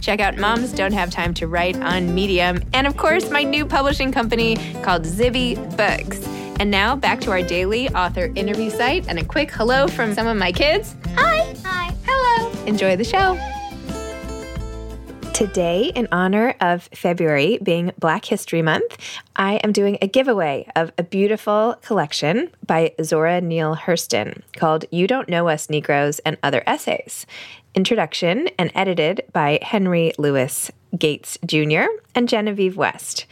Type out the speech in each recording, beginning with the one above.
Check out Moms Don't Have Time to Write on Medium. And of course, my new publishing company called Zibby Books. And now back to our daily author interview site and a quick hello from some of my kids. Hi. Hi. Hello. Enjoy the show. Today, in honor of February being Black History Month, I am doing a giveaway of a beautiful collection by Zora Neale Hurston called You Don't Know Us Negroes and Other Essays. Introduction and edited by Henry Louis Gates Jr. and Genevieve West.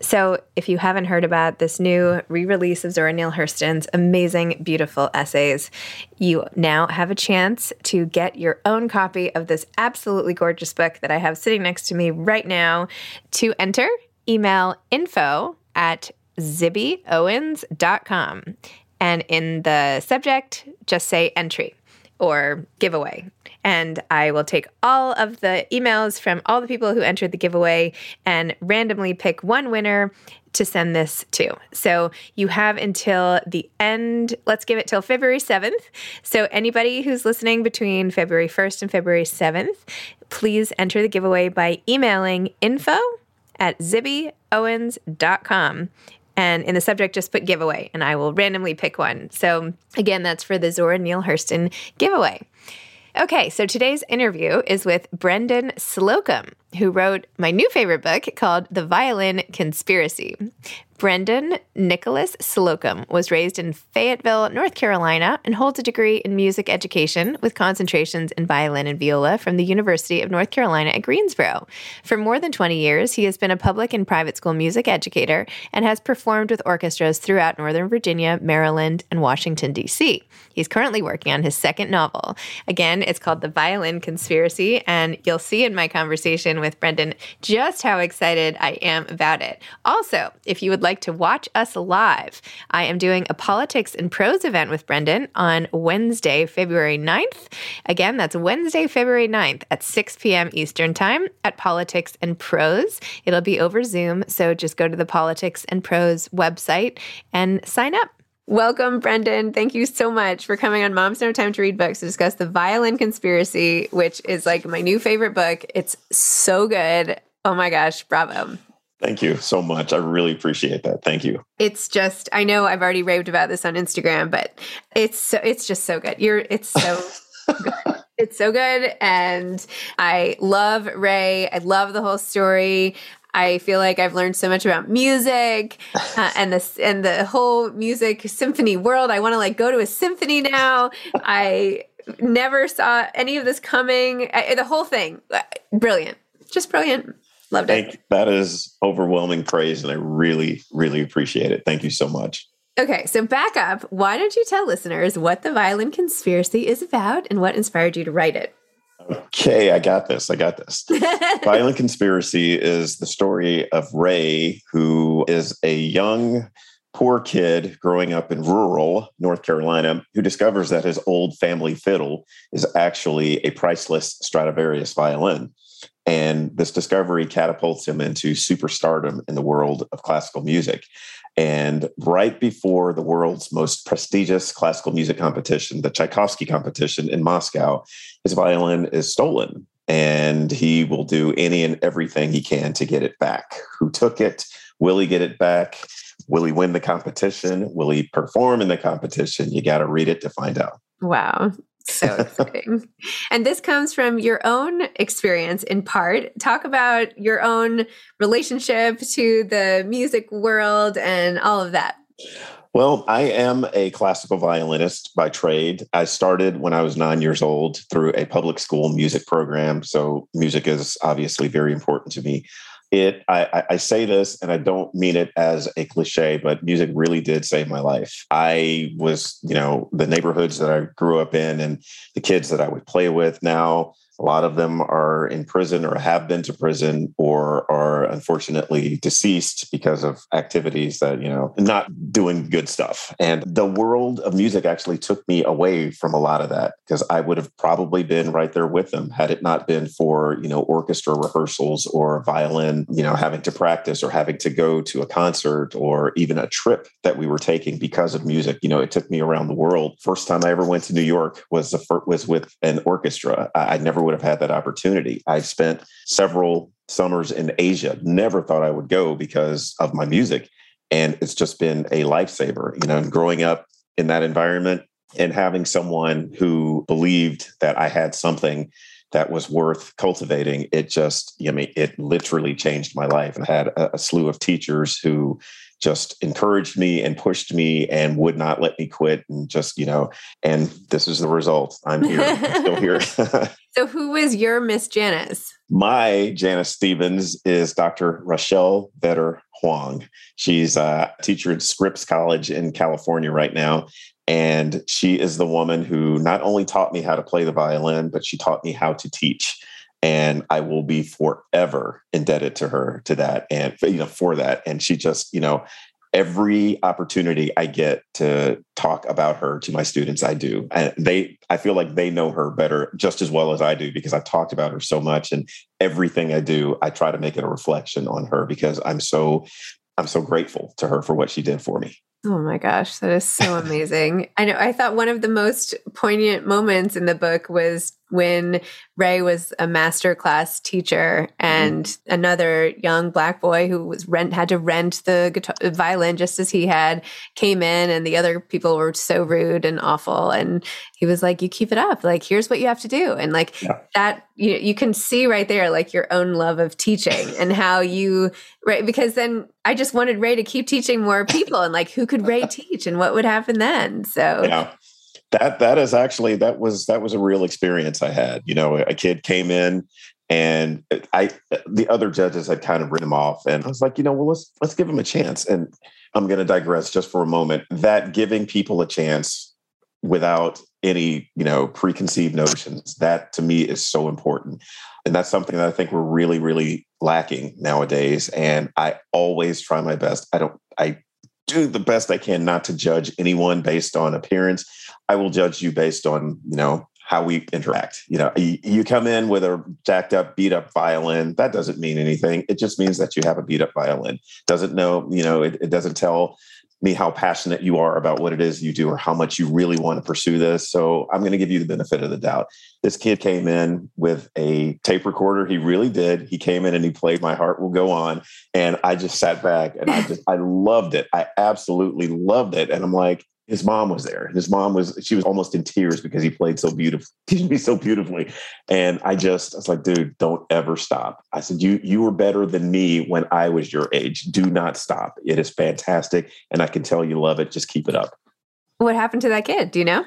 So, if you haven't heard about this new re release of Zora Neale Hurston's amazing, beautiful essays, you now have a chance to get your own copy of this absolutely gorgeous book that I have sitting next to me right now. To enter, email info at zibbyowens.com. And in the subject, just say entry or giveaway. And I will take all of the emails from all the people who entered the giveaway and randomly pick one winner to send this to. So you have until the end, let's give it till February 7th. So anybody who's listening between February 1st and February 7th, please enter the giveaway by emailing info at zibbyowens.com. And in the subject, just put giveaway, and I will randomly pick one. So, again, that's for the Zora Neale Hurston giveaway. Okay, so today's interview is with Brendan Slocumb, who wrote my new favorite book called The Violin Conspiracy. Brendan Nicholas Slocumb was raised in Fayetteville, North Carolina, and holds a degree in music education with concentrations in violin and viola from the University of North Carolina at Greensboro. For more than 20 years, he has been a public and private school music educator and has performed with orchestras throughout Northern Virginia, Maryland, and Washington, D.C. He's currently working on his second novel. Again, it's called The Violin Conspiracy, and you'll see in my conversation with Brendan just how excited I am about it. Also, if you would like to watch us live, I am doing a Politics and Prose event with Brendan on Wednesday, February 9th. Again, that's Wednesday, February 9th at 6 p.m. Eastern Time at Politics and Prose. It'll be over Zoom, so just go to the Politics and Prose website and sign up. Welcome, Brendan. Thank you so much for coming on Moms No Time to Read Books to discuss The Violin Conspiracy, which is like my new favorite book. It's so good. Oh my gosh, bravo. Thank you so much. I really appreciate that. Thank you. It's just I know I've already raved about this on Instagram, but it's so it's just so good. You're it's so good. It's so good and I love Ray. I love the whole story. I feel like I've learned so much about music uh, and this and the whole music symphony world. I want to like go to a symphony now. I never saw any of this coming. I, the whole thing, brilliant, just brilliant. Loved Thank, it. That is overwhelming praise, and I really, really appreciate it. Thank you so much. Okay, so back up. Why don't you tell listeners what the violin conspiracy is about and what inspired you to write it? Okay, I got this. I got this. Violin Conspiracy is the story of Ray, who is a young, poor kid growing up in rural North Carolina who discovers that his old family fiddle is actually a priceless Stradivarius violin. And this discovery catapults him into superstardom in the world of classical music. And right before the world's most prestigious classical music competition, the Tchaikovsky competition in Moscow, his violin is stolen. And he will do any and everything he can to get it back. Who took it? Will he get it back? Will he win the competition? Will he perform in the competition? You got to read it to find out. Wow. So exciting. and this comes from your own experience in part. Talk about your own relationship to the music world and all of that. Well, I am a classical violinist by trade. I started when I was nine years old through a public school music program. So, music is obviously very important to me it I, I, say this and i don't mean it as a cliche but music really did save my life. I was you know the neighborhoods that i grew up in and the kids that i would play with. Now a lot of them are in prison or have been to prison or are unfortunately deceased because of activities that, you know, not doing good stuff. And the world of music actually took me away from a lot of that because I would have probably been right there with them had it not been for, you know, orchestra rehearsals or violin, you know, having to practice or having to go to a concert or even a trip that we were taking because of music. You know, it took me around the world. First time I ever went to New York was the was with an orchestra. I, I never would have had that opportunity. I spent several summers in Asia, never thought I would go because of my music. And it's just been a lifesaver, you know, growing up in that environment and having someone who believed that I had something that was worth cultivating, it just, I mean, it literally changed my life. I had a, a slew of teachers who just encouraged me and pushed me and would not let me quit and just you know and this is the result. I'm here. I'm still here. So who is your miss janice? My janice stevens is dr rochelle vetter huang. She's a teacher at scripps college in california right now. And she is the woman who not only taught me how to play the violin but she taught me how to teach and I will be forever indebted to her to that and you know for that and she just you know every opportunity I get to talk about her to my students I do and they I feel like they know her better just as well as I do because I've talked about her so much and everything I do I try to make it a reflection on her because I'm so I'm so grateful to her for what she did for me. Oh my gosh, that is so amazing. I know I thought one of the most poignant moments in the book was when Ray was a master class teacher and mm-hmm. another young black boy who was rent had to rent the guitar, violin just as he had came in and the other people were so rude and awful. And he was like you keep it up. Like here's what you have to do. And like yeah. that you you can see right there like your own love of teaching and how you right because then I just wanted Ray to keep teaching more people and like who could Ray teach and what would happen then? So yeah that that is actually that was that was a real experience I had. You know, a kid came in and I the other judges had kind of written him off, and I was like, you know, well let's let's give him a chance. And I'm going to digress just for a moment. That giving people a chance without any you know preconceived notions that to me is so important and that's something that i think we're really really lacking nowadays and i always try my best i don't i do the best I can not to judge anyone based on appearance. I will judge you based on, you know, how we interact. You know, you, come in with a jacked up, beat up violin. That doesn't mean anything. It just means that you have a beat up violin. Doesn't know, you know, it, it doesn't tell me how passionate you are about what it is you do or how much you really want to pursue this. So I'm going to give you the benefit of the doubt. This kid came in with a tape recorder. He really did. He came in and he played My Heart Will Go On. And I just sat back and I just, I loved it. I absolutely loved it. And I'm like, his mom was there. His mom was she was almost in tears because he played so beautifully, me so beautifully. And I just I was like, dude, don't ever stop. I said, you you were better than me when I was your age. Do not stop. It is fantastic, and I can tell you love it. Just keep it up. What happened to that kid? Do you know?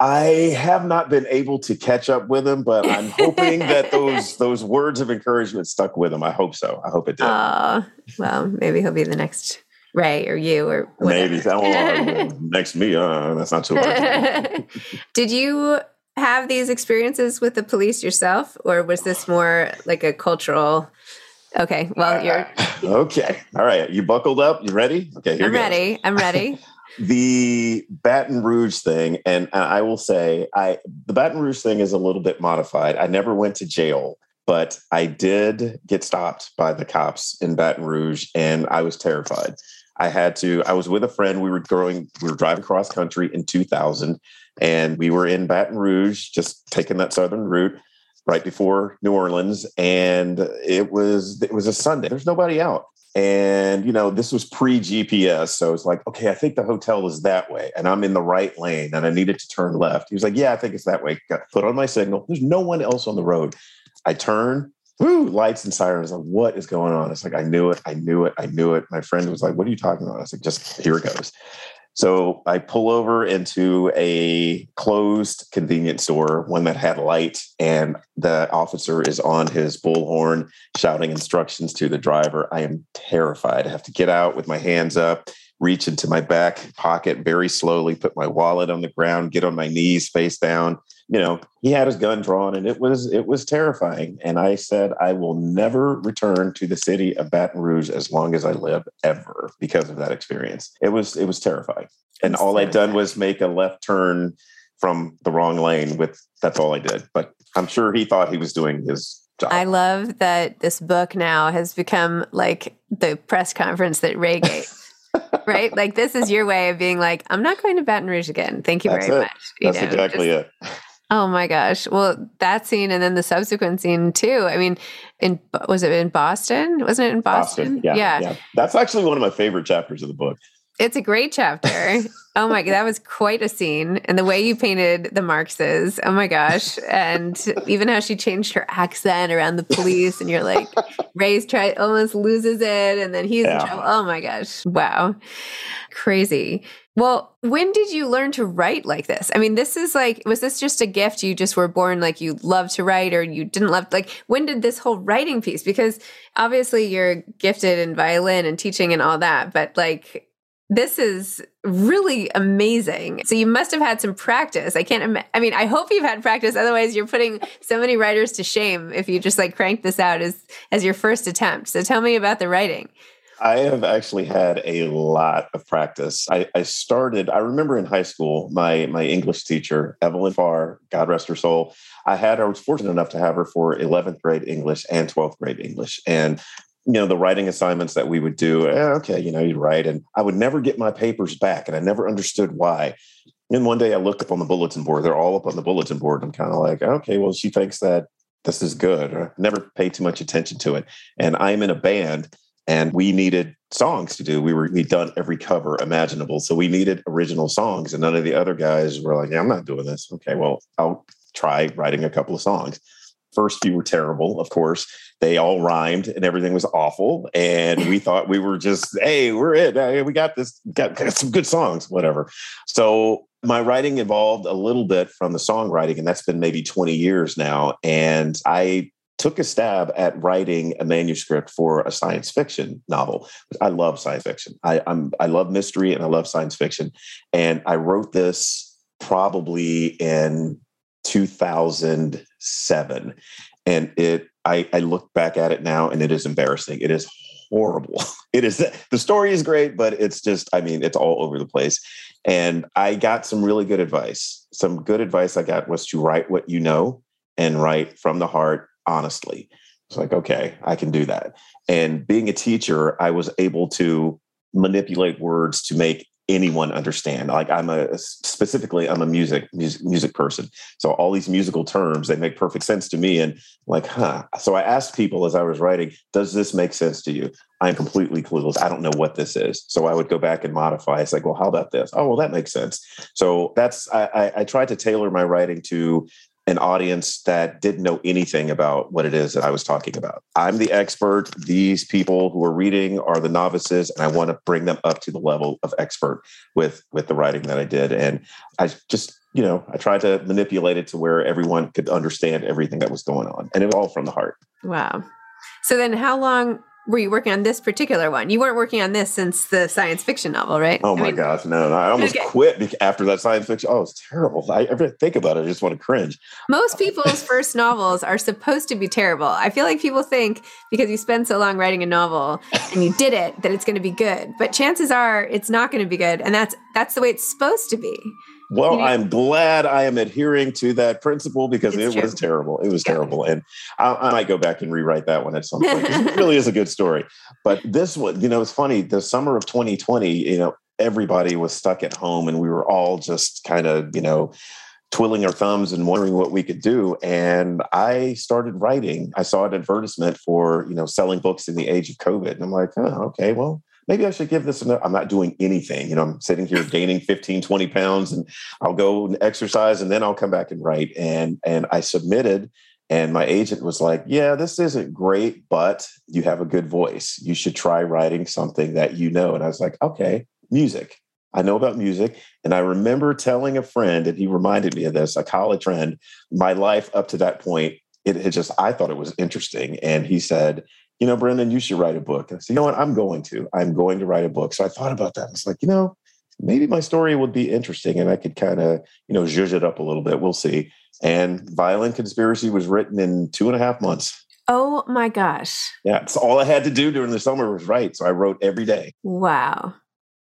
I have not been able to catch up with him, but I'm hoping that those those words of encouragement stuck with him. I hope so. I hope it did. Uh, well, maybe he'll be the next Ray or you or whatever. Maybe oh, next me. Uh, that's not too hard. Did you have these experiences with the police yourself, or was this more like a cultural? Okay, well, you're okay. All right, you buckled up. You ready? Okay, here I'm ready. I'm ready. the Baton Rouge thing, and I will say, I the Baton Rouge thing is a little bit modified. I never went to jail, but I did get stopped by the cops in Baton Rouge, and I was terrified. I had to. I was with a friend. We were going. We were driving cross country in 2000, and we were in Baton Rouge, just taking that southern route right before New Orleans, and it was it was a Sunday. There's nobody out. And, you know, this was pre GPS. So it's like, okay, I think the hotel is that way. And I'm in the right lane and I needed to turn left. He was like, yeah, I think it's that way. Put on my signal. There's no one else on the road. I turn, woo, lights and sirens. Like, what is going on? It's like, I knew it. I knew it. I knew it. My friend was like, what are you talking about? I was like, just here it goes. So I pull over into a closed convenience store, one that had light, and the officer is on his bullhorn shouting instructions to the driver. I am terrified. I have to get out with my hands up, reach into my back pocket very slowly, put my wallet on the ground, get on my knees face down, you know, he had his gun drawn and it was it was terrifying. And I said, I will never return to the city of Baton Rouge as long as I live ever because of that experience. It was it was terrifying. And that's all I'd done was make a left turn from the wrong lane with that's all I did. But I'm sure he thought he was doing his Job. I love that this book now has become like the press conference that Ray gave. right? Like this is your way of being like, I'm not going to Baton Rouge again. Thank you That's very it. much. You That's know, exactly just, it. Oh my gosh. Well, that scene and then the subsequent scene too. I mean, in was it in Boston? Wasn't it in Boston? Boston yeah, yeah. yeah. That's actually one of my favorite chapters of the book. It's a great chapter. oh my god, that was quite a scene. And the way you painted the Marxes. Oh my gosh. And even how she changed her accent around the police and you're like Ray's try almost loses it and then he's yeah. in trouble. Oh my gosh. Wow. Crazy. Well, when did you learn to write like this? I mean, this is like, was this just a gift? You just were born like you love to write or you didn't love, like, when did this whole writing piece? Because obviously you're gifted in violin and teaching and all that, but like, this is really amazing. So you must have had some practice. I can't, Im- I mean, I hope you've had practice. Otherwise, you're putting so many writers to shame if you just like crank this out as, as your first attempt. So tell me about the writing. I have actually had a lot of practice. I, I, started, I remember in high school, my my English teacher, Evelyn Farr, God rest her soul, I had, I was fortunate enough to have her for 11th grade English and 12th grade English. And, you know, the writing assignments that we would do, eh, okay, you know, you write, and I would never get my papers back. And I never understood why. And one day I looked up on the bulletin board, they're all up on the bulletin board. I'm kind of like, okay, well, she thinks that this is good. I never paid too much attention to it. And I'm in a band and we needed songs to do. We were we'd done every cover imaginable, so we needed original songs, and none of the other guys were like, "Yeah, I'm not doing this." Okay, well, I'll try writing a couple of songs. First few were terrible, of course. They all rhymed, and everything was awful. And we thought we were just, "Hey, we're it. Hey, we got this. Got, got some good songs, whatever." So my writing evolved a little bit from the songwriting, and that's been maybe 20 years now. And I took a stab at writing a manuscript for a science fiction novel. I love science fiction. I, I'm I love mystery and I love science fiction. And I wrote this probably in 2007, and it I, I look back at it now and it is embarrassing. It is horrible. It is the story is great, but it's just I mean it's all over the place. And I got some really good advice. Some good advice I got was to write what you know and write from the heart honestly. It's like, okay, I can do that. And being a teacher, I was able to manipulate words to make anyone understand. Like I'm a specifically, I'm a music, music music person. So all these musical terms, they make perfect sense to me. And like, huh. So I asked people as I was writing, does this make sense to you? I'm completely clueless. I don't know what this is. So I would go back and modify. It's like, well, how about this? Oh, well, that makes sense. So that's I, I, I tried to tailor my writing to an audience that didn't know anything about what it is that I was talking about. I'm the expert. These people who are reading are the novices, and I want to bring them up to the level of expert with with the writing that I did. And I just, you know, I tried to manipulate it to where everyone could understand everything that was going on, and it was all from the heart. Wow. So then, how long were you working on this particular one? You weren't working on this since the science fiction novel, right? Oh I my mean, gosh, no, no! I almost okay. quit after that science fiction. Oh, it's terrible. I ever think about it, I just want to cringe. Most people's first novels are supposed to be terrible. I feel like people think because you spend so long writing a novel and you did it that it's going to be good, but chances are it's not going to be good, and that's that's the way it's supposed to be. Well, you know, I'm glad I am adhering to that principle because it true. was terrible. It was terrible. And I, I, might go back and rewrite that one at some point. it really is a good story. But this one, you know, it's funny. The summer of 2020, you know, everybody was stuck at home and we were all just kind of, you know, twiddling our thumbs and wondering what we could do. And I started writing. I saw an advertisement for, you know, selling books in the age of COVID. And I'm like, oh, okay, well, maybe I should give this another. I'm not doing anything. You know, I'm sitting here gaining 15, 20 pounds and I'll go and exercise and then I'll come back and write. And and I submitted and my agent was like, Yeah, this isn't great, but you have a good voice. You should try writing something that you know. And I was like, okay, music. I know about music. And I remember telling a friend, and he reminded me of this, a college friend, my life up to that point, it had just, I thought it was interesting. And he said, you know, Brendan, you should write a book. And I said, you know what? I'm going to. I'm going to write a book. So I thought about that. It's like, you know, maybe my story would be interesting and I could kind of, you know, zhuzh it up a little bit. We'll see. And Violin Conspiracy was written in two and a half months. Oh my gosh. Yeah. It's all I had to do during the summer was write. So I wrote every day. Wow.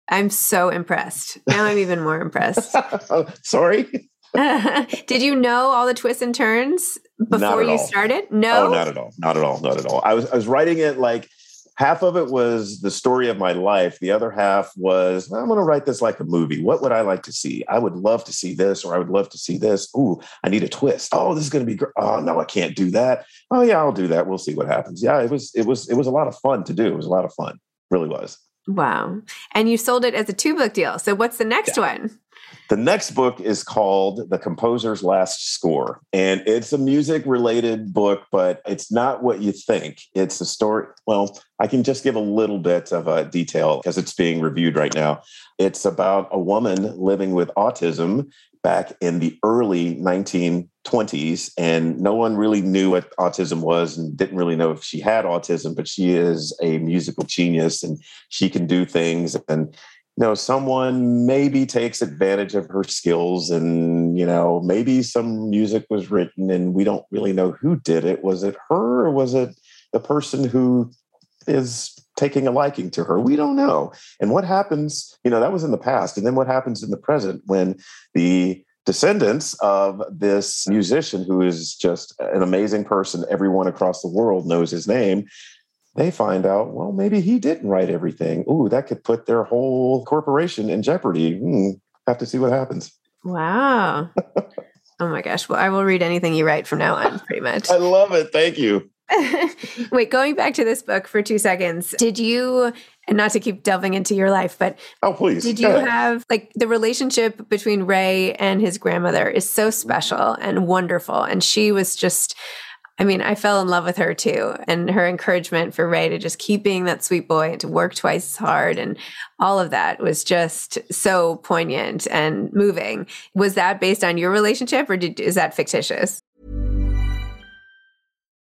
I'm so impressed. Now I'm even more impressed. Sorry. Did you know all the twists and turns before you all. started? Oh, no, oh, not at all. Not at all. Not at all. I was I was writing it like half of it was the story of my life. The other half was I'm going to write this like a movie. What would I like to see? I would love to see this, or I would love to see this. Ooh, I need a twist. Oh, this is going to be great. Oh no, I can't do that. Oh yeah, I'll do that. We'll see what happens. Yeah, it was it was it was a lot of fun to do. It was a lot of fun. really was. Wow. And you sold it as a two book deal. So what's the next yeah. one? The next book is called The Composer's Last Score. And it's a music related book, but it's not what you think. It's a story. Well, I can just give a little bit of a detail because it's being reviewed right now. It's about a woman living with autism back in the early 1920s. And no one really knew what autism was and didn't really know if she had autism, but she is a musical genius and she can do things. And know someone maybe takes advantage of her skills and you know maybe some music was written and we don't really know who did it. Was it her or was it the person who is taking a liking to her? We don't know. And what happens you know that was in the past. And then what happens in the present when the descendants of this musician who is just an amazing person everyone across the world knows his name they find out, well, maybe he didn't write everything. Ooh, that could put their whole corporation in jeopardy. Hmm, have to see what happens. Wow. oh my gosh. Well, I will read anything you write from now on, pretty much. I love it. Thank you. Wait, going back to this book for two seconds, did you, and not to keep delving into your life, but oh, please, did you have like the relationship between Ray and his grandmother is so special and wonderful. And she was just I mean, I fell in love with her too. And her encouragement for Ray to just keep being that sweet boy and to work twice as hard and all of that was just so poignant and moving. Was that based on your relationship or did, is that fictitious?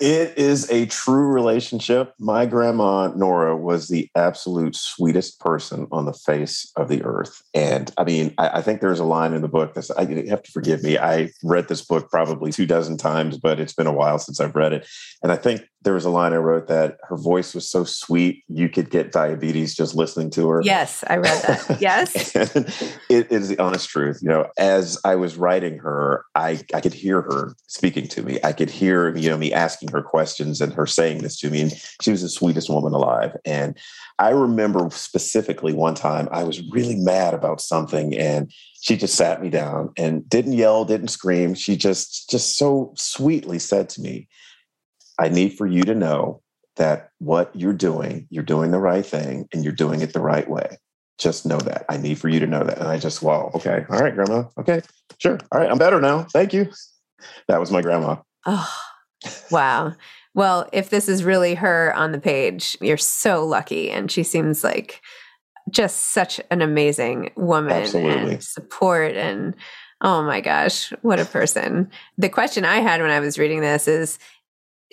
It is a true relationship. My grandma, Nora, was the absolute sweetest person on the face of the earth. And I mean, I, I think there's a line in the book that I you have to forgive me. I read this book probably two dozen times, but it's been a while since I've read it. And I think there was a line I wrote that her voice was so sweet, you could get diabetes just listening to her. Yes, I read that. Yes. it is the honest truth. You know, as I was writing her, I, I could hear her speaking to me. I could hear, you know, me asking her questions and her saying this to me. And she was the sweetest woman alive. And I remember specifically one time I was really mad about something and she just sat me down and didn't yell, didn't scream. She just just so sweetly said to me, I need for you to know that what you're doing, you're doing the right thing and you're doing it the right way. Just know that. I need for you to know that. And I just, wow, okay. All right, grandma. Okay, sure. All right, I'm better now. Thank you. That was my grandma. Oh, wow. Well, if this is really her on the page, you're so lucky. And she seems like just such an amazing woman Absolutely. and support and oh my gosh, what a person. The question I had when I was reading this is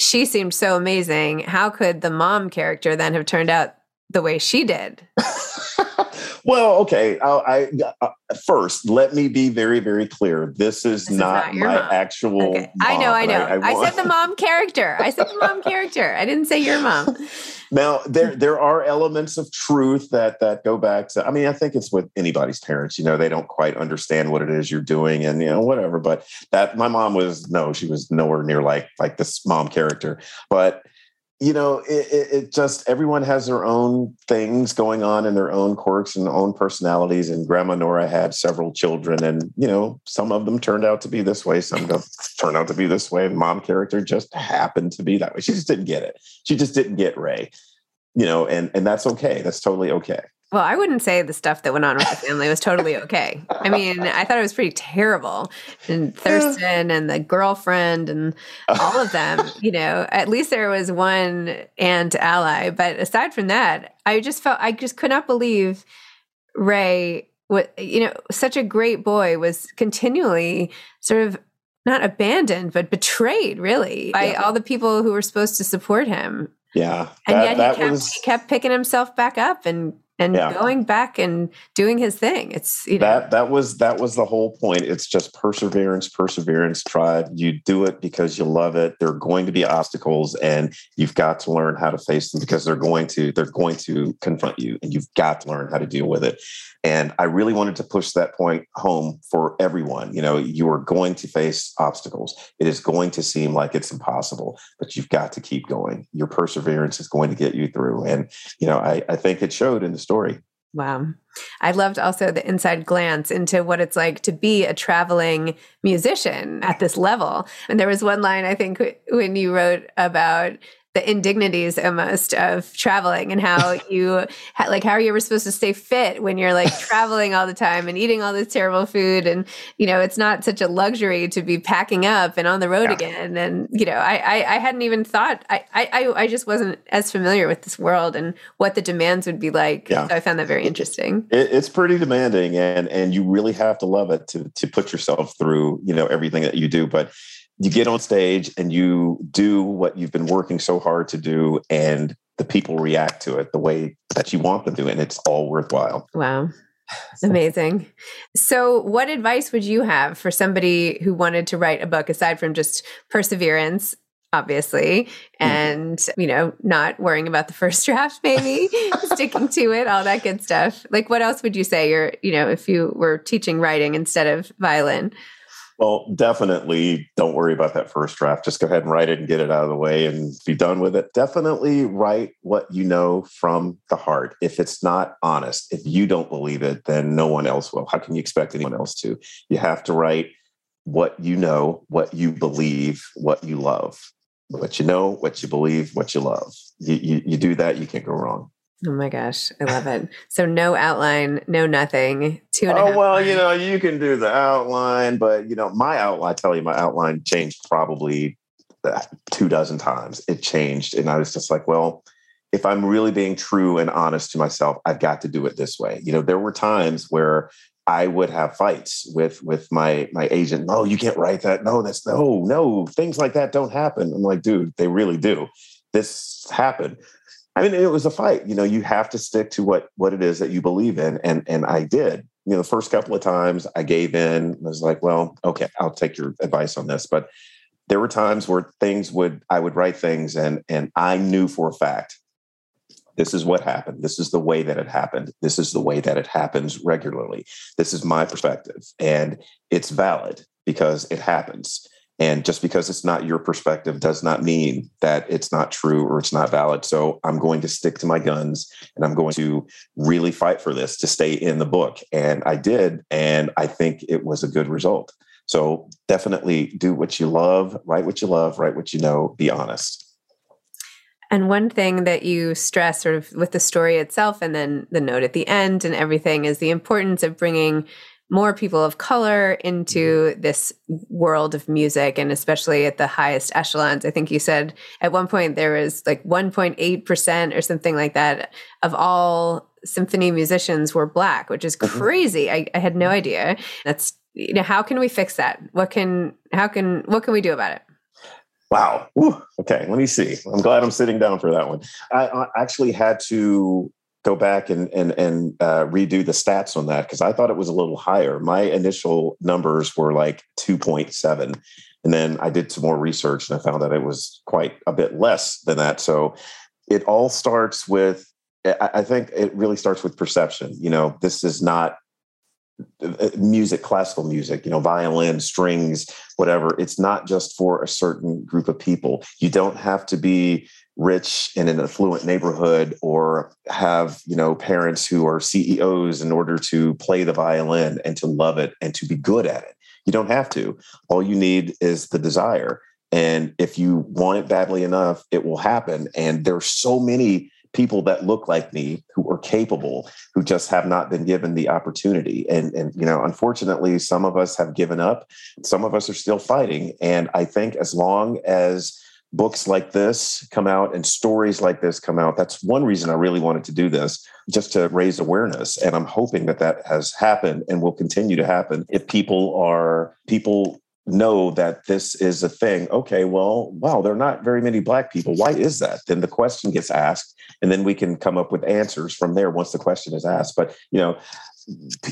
she seemed so amazing. How could the mom character then have turned out the way she did? well, okay. I, I uh, first let me be very, very clear. This is, This is not, not my mom. actual. Okay. I know, I know. I, want- said the mom character. I said the mom character. I didn't say your mom. Now there hmm. there are elements of truth that that go back to I mean I think it's with anybody's parents you know they don't quite understand what it is you're doing and you know whatever but that my mom was no she was nowhere near like like this mom character but you know it, it, it just everyone has their own things going on and their own quirks and own personalities and grandma Nora had several children and you know some of them turned out to be this way some turned out to be this way mom character just happened to be that way she just didn't get it she just didn't get Ray you know, and and that's okay. That's totally okay. Well, I wouldn't say the stuff that went on with the family was totally okay. I mean, I thought it was pretty terrible. And Thurston and the girlfriend and all of them, you know, at least there was one aunt ally. But aside from that, I just felt, I just could not believe Ray, what, you know, such a great boy was continually sort of not abandoned, but betrayed really by Yeah. all the people who were supposed to support him. Yeah, And that, yet he kept, was he kept picking himself back up and and Yeah. going back and doing his thing. It's you know that that was that was the whole point. It's just perseverance, perseverance. Tribe. You do it because you love it. There are going to be obstacles, and you've got to learn how to face them because they're going to they're going to confront you, and you've got to learn how to deal with it. And I really wanted to push that point home for everyone. You know, you are going to face obstacles. It is going to seem like it's impossible, but you've got to keep going. Your perseverance is going to get you through. And you know, I, I think it showed in the story. Wow. I loved also the inside glance into what it's like to be a traveling musician at this level. And there was one line I think when you wrote about the indignities almost of traveling and how you like how are you ever supposed to stay fit when you're like traveling all the time and eating all this terrible food and you know it's not such a luxury to be packing up and on the road yeah. again and you know I, I, I hadn't even thought I, I I just wasn't as familiar with this world and what the demands would be like yeah. so I found that very interesting it, it's pretty demanding and and you really have to love it to to put yourself through you know everything that you do but you get on stage and you do what you've been working so hard to do and the people react to it the way that you want them to and it's all worthwhile wow amazing so what advice would you have for somebody who wanted to write a book aside from just perseverance obviously mm-hmm. and mm-hmm. you know not worrying about the first draft maybe sticking to it all that good stuff like what else would you say you're you know if you were teaching writing instead of violin well, definitely don't worry about that first draft. Just go ahead and write it and get it out of the way and be done with it. Definitely write what you know from the heart. If it's not honest, if you don't believe it, then no one else will. How can you expect anyone else to? You have to write what you know, what you believe, what you love. What you know, what you believe, what you love. You, you, you do that, you can't go wrong. Oh my gosh, I love it. So no outline, no nothing. Two and oh, a half. well, you know, you can do the outline, but you know, my outline. I tell you, my outline changed probably uh, two dozen times. It changed, and I was just like, well, if I'm really being true and honest to myself, I've got to do it this way. You know, there were times where I would have fights with with my my agent. No, you can't write that. No, that's no, no. Things like that don't happen. I'm like, dude, they really do. This happened. I mean, it was a fight. You know, you have to stick to what what it is that you believe in, and and I did. You know, the first couple of times I gave in. I was like, well, okay, I'll take your advice on this. But there were times where things would I would write things, and and I knew for a fact this is what happened. This is the way that it happened. This is the way that it happens regularly. This is my perspective, and it's valid because it happens. And just because it's not your perspective does not mean that it's not true or it's not valid. So I'm going to stick to my guns and I'm going to really fight for this to stay in the book. And I did. And I think it was a good result. So definitely do what you love, write what you love, write what you know, be honest. And one thing that you stress, sort of with the story itself, and then the note at the end and everything, is the importance of bringing more people of color into this world of music and especially at the highest echelons. I think you said at one point there was like 1.8% or something like that of all symphony musicians were black, which is mm-hmm. crazy. I, I had no idea. That's you know, how can we fix that? What can how can what can we do about it? Wow. Woo. Okay, let me see. I'm glad I'm sitting down for that one. I, I actually had to go back and and and uh, redo the stats on that because I thought it was a little higher. My initial numbers were like two point seven, and then I did some more research and I found that it was quite a bit less than that. So it all starts with. I think it really starts with perception. You know, this is not uh, music, classical music, you know, violin, strings, whatever. It's not just for a certain group of people. You don't have to be rich in an affluent neighborhood or have you know parents who are CEOs in order to play the violin and to love it and to be good at it. You don't have to. All you need is the desire. And if you want it badly enough, it will happen. And there's so many people that look like me who are capable who just have not been given the opportunity and and you know unfortunately some of us have given up some of us are still fighting and i think as long as books like this come out and stories like this come out. That's one reason I really wanted to do this, just to raise awareness. And I'm hoping that that has happened and will continue to happen if people are people know that this is a thing. Okay, well, wow, there are not very many black people. Why is that? Then the question gets asked, and then we can come up with answers from there once the question is asked. But you know,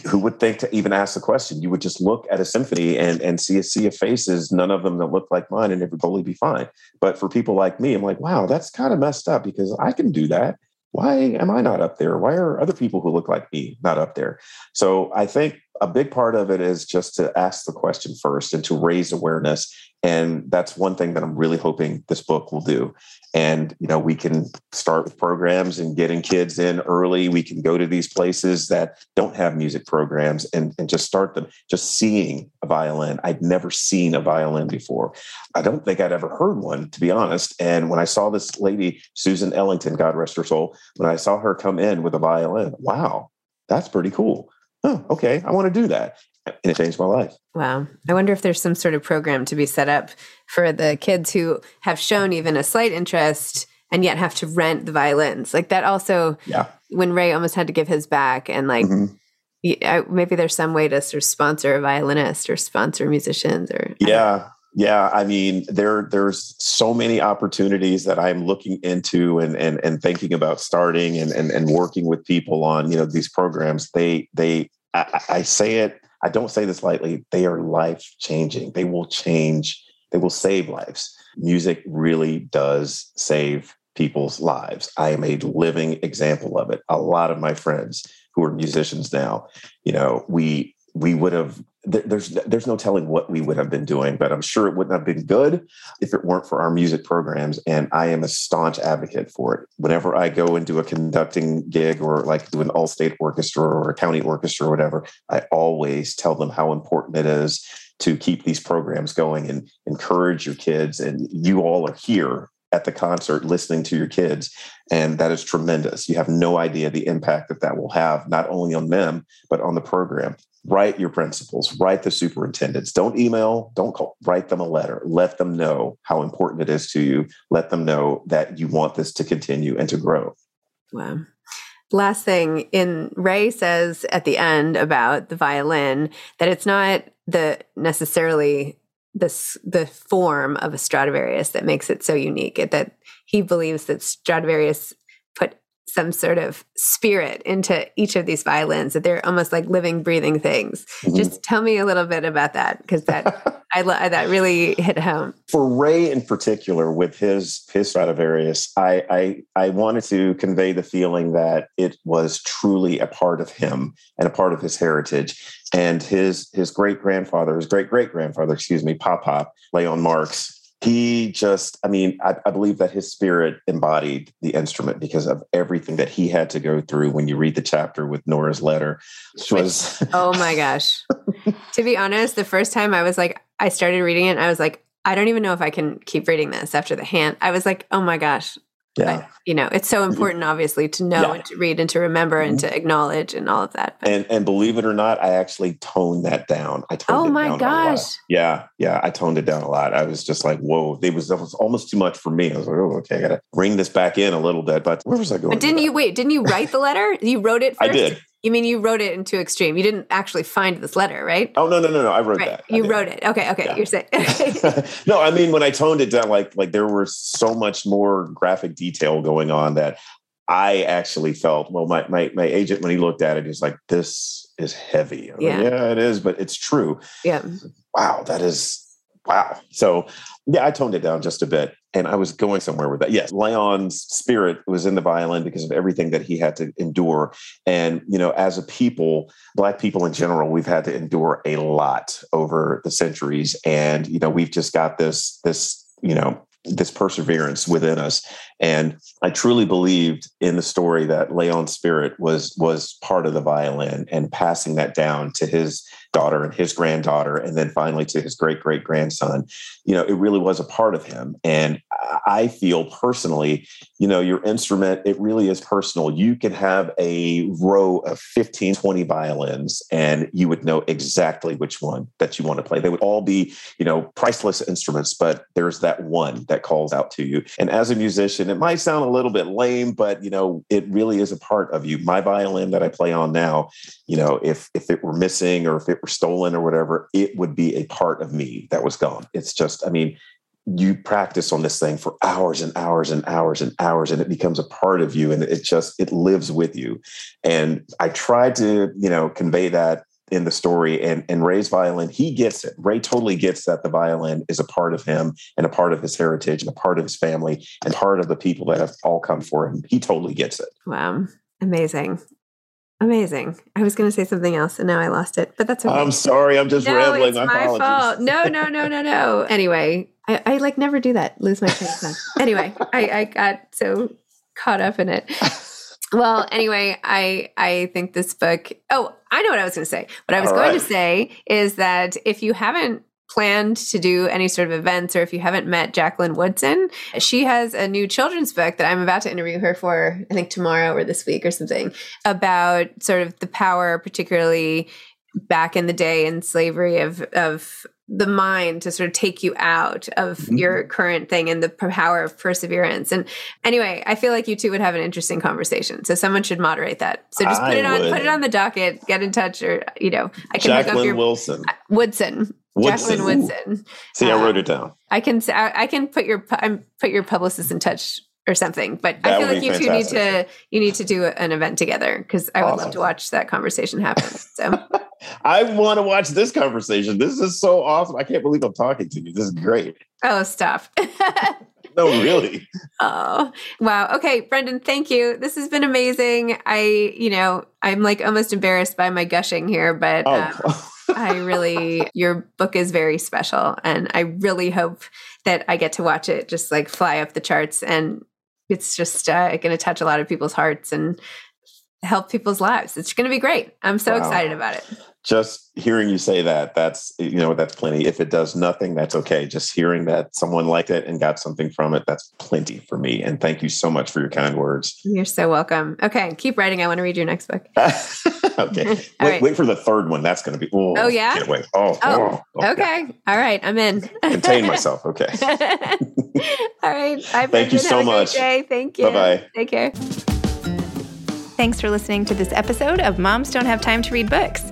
who would think to even ask the question? You would just look at a symphony and, and see a sea of faces, none of them that look like mine, and it would totally be fine. But for people like me, I'm like, wow, that's kind of messed up because I can do that. Why am I not up there? Why are other people who look like me not up there? So I think a big part of it is just to ask the question first and to raise awareness And that's one thing that I'm really hoping this book will do. And, you know, we can start with programs and getting kids in early. We can go to these places that don't have music programs and, and just start them, just seeing a violin. I'd never seen a violin before. I don't think I'd ever heard one, to be honest. And when I saw this lady, Susan Ellington, God rest her soul, when I saw her come in with a violin, wow, that's pretty cool. Oh, okay, I want to do that and it changed my life. Wow. I wonder if there's some sort of program to be set up for the kids who have shown even a slight interest and yet have to rent the violins. Like that also, yeah. when Ray almost had to give his back and like, mm-hmm. maybe there's some way to sort of sponsor a violinist or sponsor musicians or. Yeah. Yeah, I mean, there there's so many opportunities that I'm looking into and and and thinking about starting and and, and working with people on you know these programs. They they I, I say it I don't say this lightly, they are life changing. They will change, they will save lives. Music really does save people's lives. I am a living example of it. A lot of my friends who are musicians now, you know, we we would have there's there's no telling what we would have been doing but i'm sure it wouldn't have been good if it weren't for our music programs and i am a staunch advocate for it. Whenever i go and do a conducting gig or like do an all-state orchestra or a county orchestra or whatever i always tell them how important it is to keep these programs going and encourage your kids and you all are here at the concert listening to your kids and that is tremendous. You have no idea the impact that that will have not only on them but on the program write your principals write the superintendents. Don't email don't call write them a letter. Let them know how important it is to you. Let them know that you want this to continue and to grow. Wow. Last thing in ray says at the end about the violin that it's not the necessarily this the form of a Stradivarius that makes it so unique. That he believes that Stradivarius put some sort of spirit into each of these violins. That they're almost like living, breathing things. Mm-hmm. Just tell me a little bit about that because that I that really hit home. For Ray in particular, with his his Stradivarius, I, I I wanted to convey the feeling that it was truly a part of him and a part of his heritage and his his great grandfather, his great great grandfather, excuse me, Pop Pop, Leon Marx. He just, I mean, I, I, believe that his spirit embodied the instrument because of everything that he had to go through. When you read the chapter with Nora's letter, which was oh my gosh. to be honest, the first time I was like, I started reading it, I was like, I don't even know if I can keep reading this after the hand. I was like, oh my gosh, yeah. But, you know, it's so important, obviously, to know yeah. and to read and to remember and mm-hmm. to acknowledge and all of that. But, and and believe it or not, I actually toned that down. I toned oh it my gosh. Yeah, yeah, I toned it down a lot. I was just like, whoa, it was, it was almost too much for me. I was like, oh, okay, I gotta bring this back in a little bit. But where was I going? But didn't you wait? Didn't you write the letter? You wrote it first? I did. You mean you wrote it in into extreme? You didn't actually find this letter, right? Oh no, no, no, no! I wrote right. that. You wrote it. Okay, okay. Yeah. You're saying. no, I mean when I toned it down, like like there was so much more graphic detail going on that I actually felt. Well, my my my agent when he looked at it, he's like, "This is heavy." yeah, it is, but it's true. Yeah. Wow, that is wow. So yeah, I toned it down just a bit and I was going somewhere with that. Yes, Leon's spirit was in the violin because of everything that he had to endure. And, you know, as a people, Black people in general, we've had to endure a lot over the centuries. And, you know, we've just got this, this, you know, this perseverance within us. And I truly believed in the story that Leon's spirit was was part of the violin and passing that down to his daughter and his granddaughter, and then finally to his great great grandson. You know, it really was a part of him. And I feel personally, you know, your instrument, it really is personal. You can have a row of 15, 20 violins, and you would know exactly which one that you want to play. They would all be, you know, priceless instruments, but there's that one that calls out to you. And as a musician, it might sound a little bit lame, but you know, it really is a part of you. My violin that I play on now, you know, if if it were missing or if it were stolen or whatever, it would be a part of me that was gone. It's just, I mean, you practice on this thing for hours and hours and hours and hours and it becomes a part of you and it just it lives with you and i tried to you know convey that in the story and and ray's violin he gets it ray totally gets that the violin is a part of him and a part of his heritage and a part of his family and part of the people that have all come for him he totally gets it wow amazing Amazing. I was going to say something else and now I lost it, but that's okay. I'm sorry. I'm just no, rambling. it's My my fault. No, no, no, no, no. Anyway, I, I like never do that. Lose my train of thought. Anyway, I, I got so caught up in it. Well, anyway, I I think this book. Oh, I know what I was going to say. What I was All going right. to say is that if you haven't planned to do any sort of events or if you haven't met Jacqueline Woodson, she has a new children's book that I'm about to interview her for, I think tomorrow or this week or something, about sort of the power, particularly back in the day in slavery of of the mind to sort of take you out of Mhm. your current thing and the power of perseverance. And anyway, I feel like you two would have an interesting conversation. So someone should moderate that. So just put I it on would. put it on the docket, get in touch or you know, I can hook up your Wilson. Woodson. Woodson. Jacqueline Ooh. Woodson. See, I Uh, wrote it down. I can I can put your I'm put your publicist in touch or something. But I feel like you two need to you need to do an event together because I would love to watch that conversation happen. So I want to watch this conversation. This is so awesome. I can't believe I'm talking to you. This is great. oh stop. No, really. Oh, wow. Okay, Brendan, thank you. This has been amazing. I, you know, I'm like almost embarrassed by my gushing here, but um, Oh, I really, your book is very special. And I really hope that I get to watch it just like fly up the charts. And it's just uh, going to touch a lot of people's hearts and help people's lives. It's going to be great. I'm so Wow. excited about it. Just hearing you say that, that's, you know, that's plenty. If it does nothing, that's okay. Just hearing that someone liked it and got something from it, that's plenty for me. And thank you so much for your kind words. You're so welcome. Okay, keep writing. I want to read your next book. okay. Wait, right. wait for the third one. That's going to be, oh, Oh, yeah? Can't wait. Oh, Oh, oh, Okay. All right. I'm in. Contain myself. Okay. All right. Bye, Thank you so Have a great much. day. Thank you. Bye-bye. Take care. Thanks for listening to this episode of Moms Don't Have Time to Read Books.